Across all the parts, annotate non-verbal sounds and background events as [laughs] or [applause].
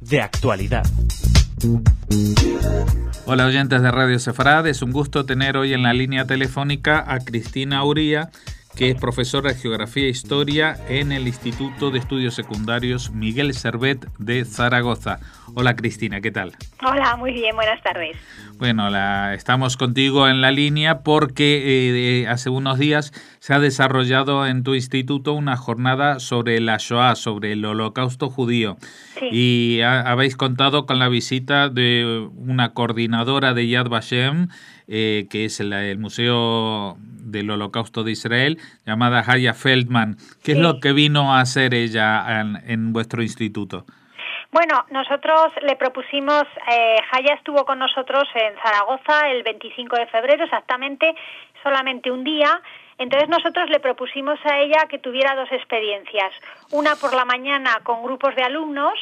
De actualidad. Hola oyentes de Radio Sefarad, es un gusto tener hoy en la línea telefónica a Cristina Uría, que es profesora de Geografía e Historia en el Instituto de Estudios Secundarios Miguel Servet de Zaragoza. Hola Cristina, ¿qué tal? Hola, muy bien, buenas tardes. Bueno, la, estamos contigo en la línea porque eh, hace unos días se ha desarrollado en tu instituto una jornada sobre la Shoah, sobre el holocausto judío. Y habéis contado con la visita de una coordinadora de Yad Vashem, eh, que es el, Museo del Holocausto de Israel, llamada Haya Feldman. ¿Qué es lo que vino a hacer ella en vuestro instituto? Bueno, nosotros le propusimos, eh, Jaya estuvo con nosotros en Zaragoza el 25 de febrero, exactamente, solamente un día. Entonces nosotros le propusimos a ella que tuviera dos experiencias. Una por la mañana con grupos de alumnos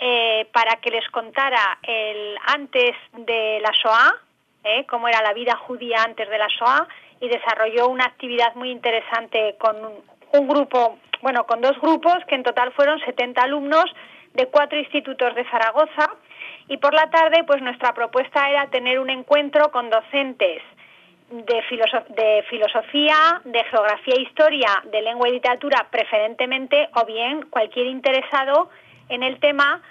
eh, para que les contara el antes de la SOA, eh, cómo era la vida judía antes de la SOA, y desarrolló una actividad muy interesante con un, un grupo, bueno, con dos grupos que en total fueron 70 alumnos de cuatro institutos de Zaragoza y por la tarde pues nuestra propuesta era tener un encuentro con docentes de, filosofía, de geografía e historia, de lengua y literatura preferentemente o bien cualquier interesado en el tema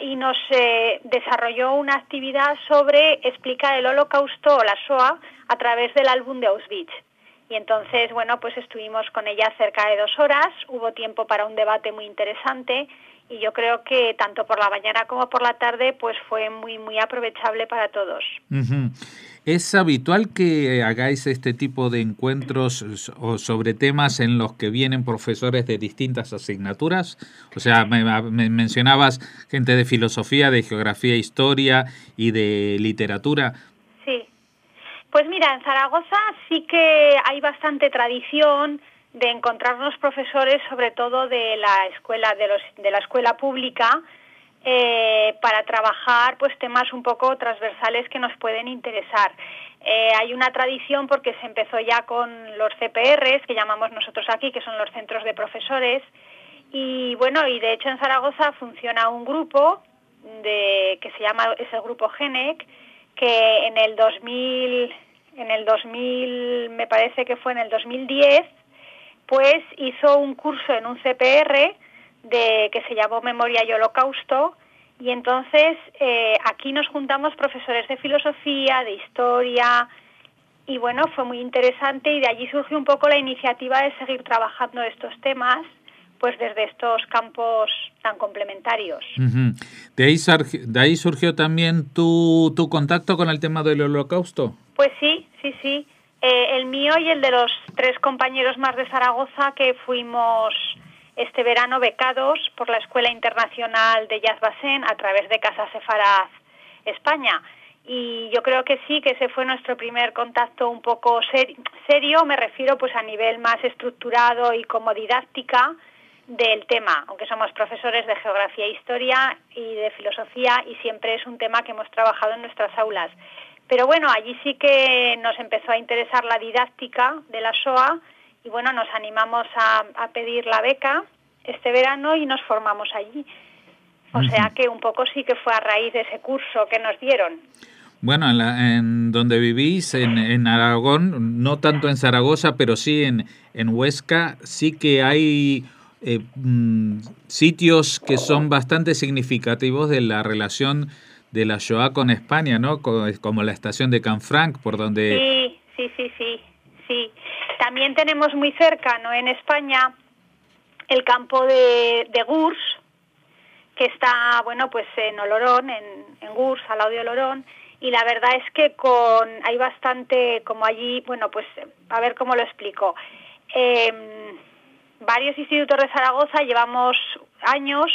y nos eh, desarrolló una actividad sobre explicar el holocausto o la SOA a través del álbum de Auschwitz. Y entonces, bueno, pues estuvimos con ella cerca de dos horas, hubo tiempo para un debate muy interesante y yo creo que tanto por la mañana como por la tarde pues fue muy muy aprovechable para todos. ¿Es habitual que hagáis este tipo de encuentros o sobre temas en los que vienen profesores de distintas asignaturas? O sea, me, mencionabas gente de filosofía, de geografía, historia y de literatura. Sí. Pues mira, en Zaragoza sí que hay bastante tradición de encontrarnos profesores, sobre todo de la escuela, de, los, de la escuela pública, eh, para trabajar pues temas un poco transversales que nos pueden interesar. Eh, hay una tradición porque se empezó ya con los CPRs, que llamamos nosotros aquí, que son los centros de profesores, y bueno, y de hecho en Zaragoza funciona un grupo de, que se llama, es grupo GENEC, que en el 2000, en el 2000, me parece que fue en el 2010, pues hizo un curso en un CPR de, que se llamó Memoria y Holocausto y entonces eh, aquí nos juntamos profesores de filosofía, de historia y bueno, fue muy interesante y de allí surgió un poco la iniciativa de seguir trabajando estos temas pues desde estos campos tan complementarios. de, ahí de ahí surgió también tu, tu contacto con el tema del holocausto. Pues sí, sí, sí. Eh, el mío y el de los tres compañeros más de Zaragoza que fuimos este verano becados por la Escuela Internacional de Jazz Basen a través de Casa Sefaraz España. Y yo creo que sí, que ese fue nuestro primer contacto un poco serio, me refiero pues a nivel más estructurado y como didáctica del tema, aunque somos profesores de geografía e historia y de filosofía y siempre es un tema que hemos trabajado en nuestras aulas. Pero bueno, allí sí que nos empezó a interesar la didáctica de la SOA y bueno, nos animamos a, pedir la beca este verano y nos formamos allí. O sea que un poco sí que fue a raíz de ese curso que nos dieron. Bueno, en, donde vivís, en, Aragón, no tanto en Zaragoza, pero sí en, en Huesca, sí que hay eh, mm, sitios que son bastante significativos de la relación de la Shoah con España, ¿no? Como la estación de Canfranc, por donde... Sí, sí, sí, sí, sí. También tenemos muy cerca, ¿no? En España, el campo de, de Gurs, que está, bueno, pues en Olorón, en, en Gurs, al lado de Olorón, y la verdad es que con hay bastante, como allí, bueno, pues a ver cómo lo explico. Em, varios institutos de Zaragoza llevamos años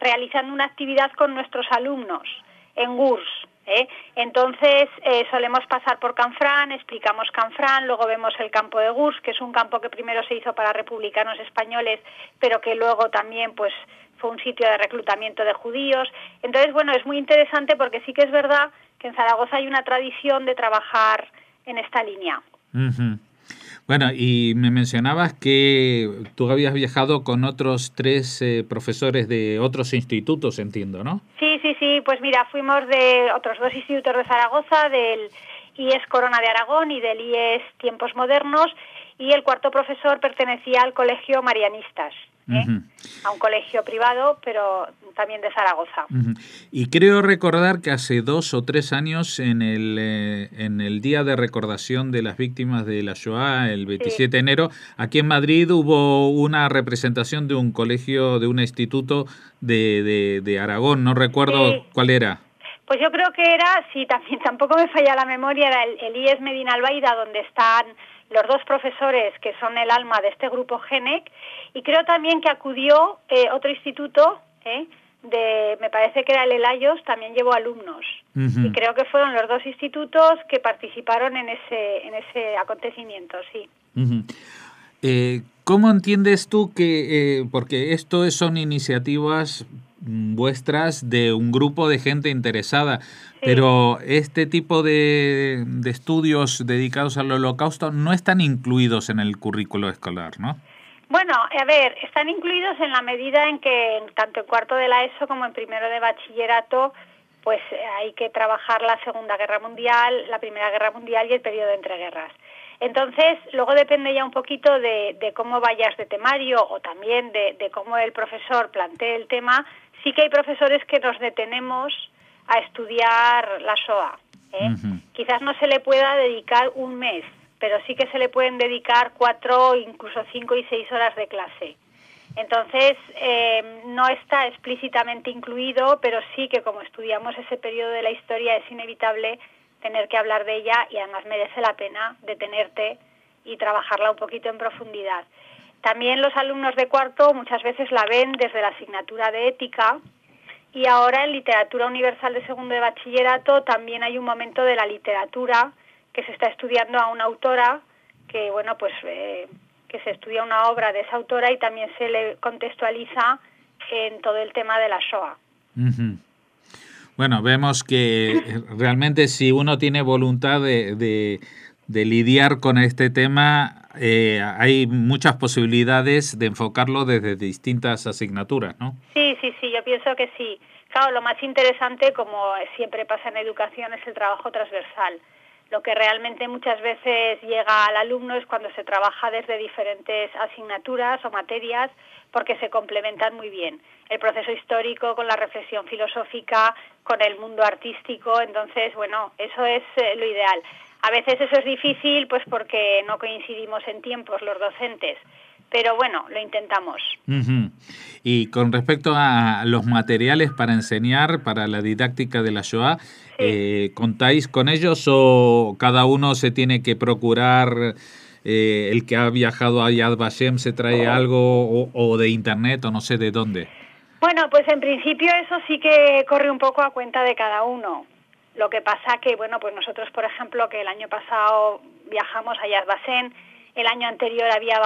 realizando una actividad con nuestros alumnos en GURS. ¿eh? Entonces eh, solemos pasar por Canfrán, explicamos Canfrán, luego vemos el campo de GURS, que es un campo que primero se hizo para republicanos españoles, pero que luego también pues fue un sitio de reclutamiento de judíos. Entonces, bueno, es muy interesante porque sí que es verdad que en Zaragoza hay una tradición de trabajar en esta línea. Bueno, y me mencionabas que tú habías viajado con otros tres eh, profesores de otros institutos, entiendo, ¿no? Sí, sí, sí. Pues mira, fuimos de otros dos institutos de Zaragoza, del IES Corona de Aragón y del IES Tiempos Modernos, y el cuarto profesor pertenecía al Colegio Marianistas. ¿Eh? a un colegio privado, pero también de Zaragoza. Y creo recordar que hace dos o tres años, en el, eh, en el Día de Recordación de las Víctimas de la Shoah, el 27 de enero, aquí en Madrid hubo una representación de un colegio, de un instituto de, de, Aragón, no recuerdo cuál era. Pues yo creo que era, si también tampoco me falla la memoria, era el, el IES Medina Albaida, donde están los dos profesores que son el alma de este grupo GENEC y creo también que acudió eh, otro instituto, eh, de, me parece que era el Elayos, también llevó alumnos. Y creo que fueron los dos institutos que participaron en ese, en ese acontecimiento, sí. Eh, ¿Cómo entiendes tú que, porque esto son iniciativas vuestras de un grupo de gente interesada, pero este tipo de, de, estudios dedicados al holocausto no están incluidos en el currículo escolar, ¿no? Bueno, a ver, están incluidos en la medida en que tanto en cuarto de la ESO como en primero de bachillerato pues hay que trabajar la Segunda Guerra Mundial, la Primera Guerra Mundial y el periodo entre guerras. Entonces, luego depende ya un poquito de, de cómo vayas de temario o también de, de, cómo el profesor plantee el tema, sí que hay profesores que nos detenemos a estudiar la SOA. ¿eh? Quizás no se le pueda dedicar un mes, pero sí que se le pueden dedicar cuatro, incluso cinco y seis horas de clase. Entonces, eh, no está explícitamente incluido, pero sí que como estudiamos ese periodo de la historia es inevitable tener que hablar de ella y además merece la pena detenerte y trabajarla un poquito en profundidad. También los alumnos de cuarto muchas veces la ven desde la asignatura de ética y ahora en literatura universal de segundo de bachillerato también hay un momento de la literatura que se está estudiando a una autora que bueno pues eh, que se estudia una obra de esa autora y también se le contextualiza en todo el tema de la Shoah. Bueno, vemos que realmente si uno tiene voluntad de, de lidiar con este tema, eh, hay muchas posibilidades de enfocarlo desde distintas asignaturas, ¿no? Sí, sí, sí, yo pienso que sí. Claro, lo más interesante, como siempre pasa en educación, es el trabajo transversal. Lo que realmente muchas veces llega al alumno es cuando se trabaja desde diferentes asignaturas o materias porque se complementan muy bien. El proceso histórico con la reflexión filosófica, con el mundo artístico, entonces, bueno, eso es eh, lo ideal. A veces eso es difícil pues porque no coincidimos en tiempos los docentes, pero bueno, lo intentamos. Y con respecto a los materiales para enseñar, para la didáctica de la Shoah, eh, ¿contáis con ellos o cada uno se tiene que procurar, eh, el que ha viajado a Yad Vashem se trae algo o de internet o no sé de dónde? Bueno, pues en principio eso sí que corre un poco a cuenta de cada uno. Lo que pasa que, bueno, pues nosotros, por ejemplo, que el año pasado viajamos a Vashem, el año anterior había,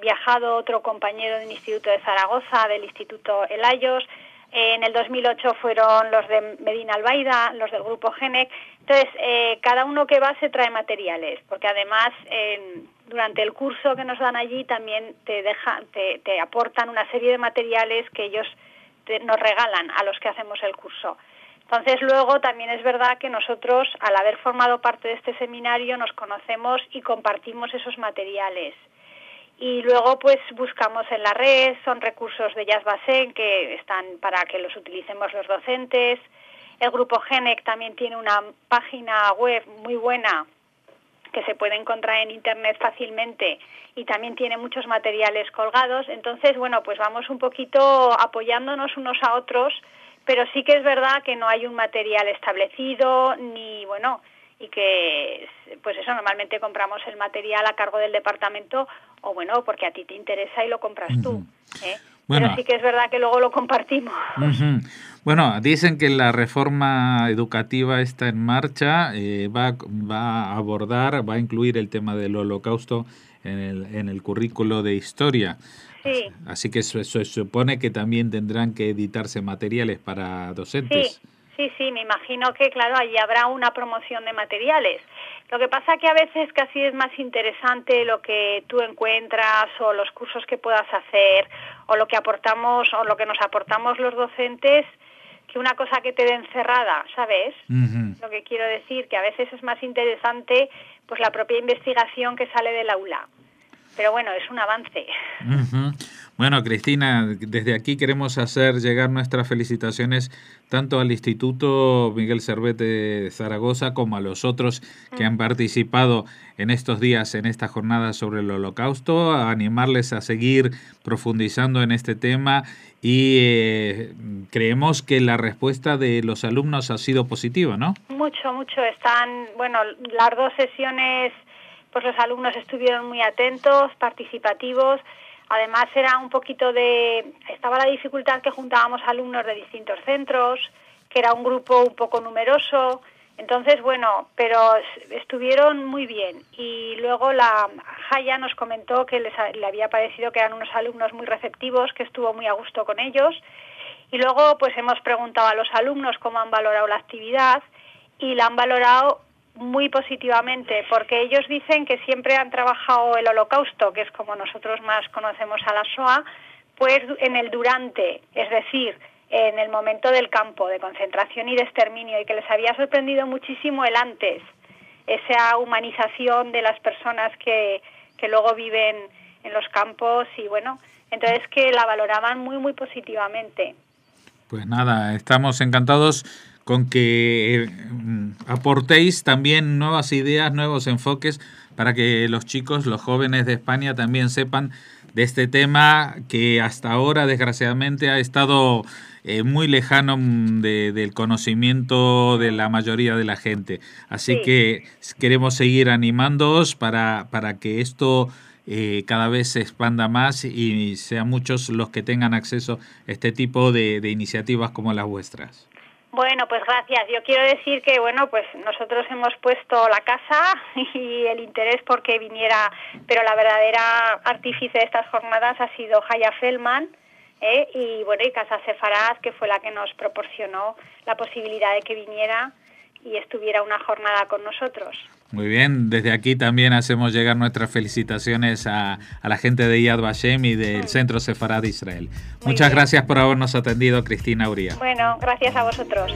viajado otro compañero del Instituto de Zaragoza, del Instituto Elayos, en el 2008 fueron los de Medina Albaida, los del grupo GENEC. Entonces, eh, cada uno que va se trae materiales, porque además durante el curso que nos dan allí también te, dejan, te, te aportan una serie de materiales que ellos nos regalan a los que hacemos el curso. Entonces luego también es verdad que nosotros, al haber formado parte de este seminario, nos conocemos y compartimos esos materiales. Y luego pues buscamos en la red, son recursos de Jazz que están para que los utilicemos los docentes. El grupo GENEC también tiene una página web muy buena que se puede encontrar en internet fácilmente y también tiene muchos materiales colgados. Entonces, bueno, pues vamos un poquito apoyándonos unos a otros pero sí que es verdad que no hay un material establecido ni bueno y que pues eso normalmente compramos el material a cargo del departamento o bueno porque a ti te interesa y lo compras tú ¿eh? pero sí que es verdad que luego lo compartimos. Bueno dicen que la reforma educativa está en marcha eh, va va a abordar va a incluir el tema del holocausto en el, en el currículo de historia Así que eso, se supone que también tendrán que editarse materiales para docentes. Sí, sí, sí, me imagino que, claro, allí habrá una promoción de materiales. Lo que pasa que a veces casi es más interesante lo que tú encuentras o los cursos que puedas hacer o lo que aportamos o lo que nos aportamos los docentes que una cosa que te dé encerrada, ¿sabes? Lo que quiero decir que a veces es más interesante pues la propia investigación que sale del aula. Pero bueno, es un avance. Bueno, Cristina, desde aquí queremos hacer llegar nuestras felicitaciones tanto al Instituto Miguel Cervete de Zaragoza como a los otros que han participado en estos días en esta jornada sobre el holocausto, a animarles a seguir profundizando en este tema y eh, creemos que la respuesta de los alumnos ha sido positiva, ¿no? Mucho, mucho. Están, bueno, las dos sesiones, pues los alumnos estuvieron muy atentos, participativos Además era un poquito de... Estaba la dificultad que juntábamos alumnos de distintos centros, que era un grupo un poco numeroso. Entonces, bueno, pero estuvieron muy bien. Y luego la Jaya nos comentó que le había parecido que eran unos alumnos muy receptivos, que estuvo muy a gusto con ellos. Y luego, pues hemos preguntado a los alumnos cómo han valorado la actividad y la han valorado muy positivamente, porque ellos dicen que siempre han trabajado el holocausto, que es como nosotros más conocemos a la SOA, pues en el durante, es decir, en el momento del campo de concentración y de exterminio, y que les había sorprendido muchísimo el antes, esa humanización de las personas que, que luego viven en los campos y bueno, entonces que la valoraban muy, muy positivamente. Pues nada, estamos encantados con que mm, aportéis también nuevas ideas, nuevos enfoques para que los chicos, los jóvenes de España también sepan de este tema que hasta ahora desgraciadamente ha estado eh, muy lejano mm, del conocimiento de la mayoría de la gente. Así que queremos seguir animándoos para, para que esto eh, cada vez se expanda más y sean muchos los que tengan acceso a este tipo de iniciativas como las vuestras. Bueno, pues gracias. Yo quiero decir que, bueno, pues nosotros hemos puesto la casa [laughs] y el interés porque viniera, pero la verdadera artífice de estas jornadas ha sido Jaya Feldman, ¿eh? y bueno, y Casa Sefarad, que fue la que nos proporcionó la posibilidad de que viniera y estuviera una jornada con nosotros. Muy bien, desde aquí también hacemos llegar nuestras felicitaciones a, a la gente de Yad Vashem y del. Centro Sefarad de Israel. Muchas gracias por habernos atendido, Cristina Uría. Bueno, gracias a vosotros.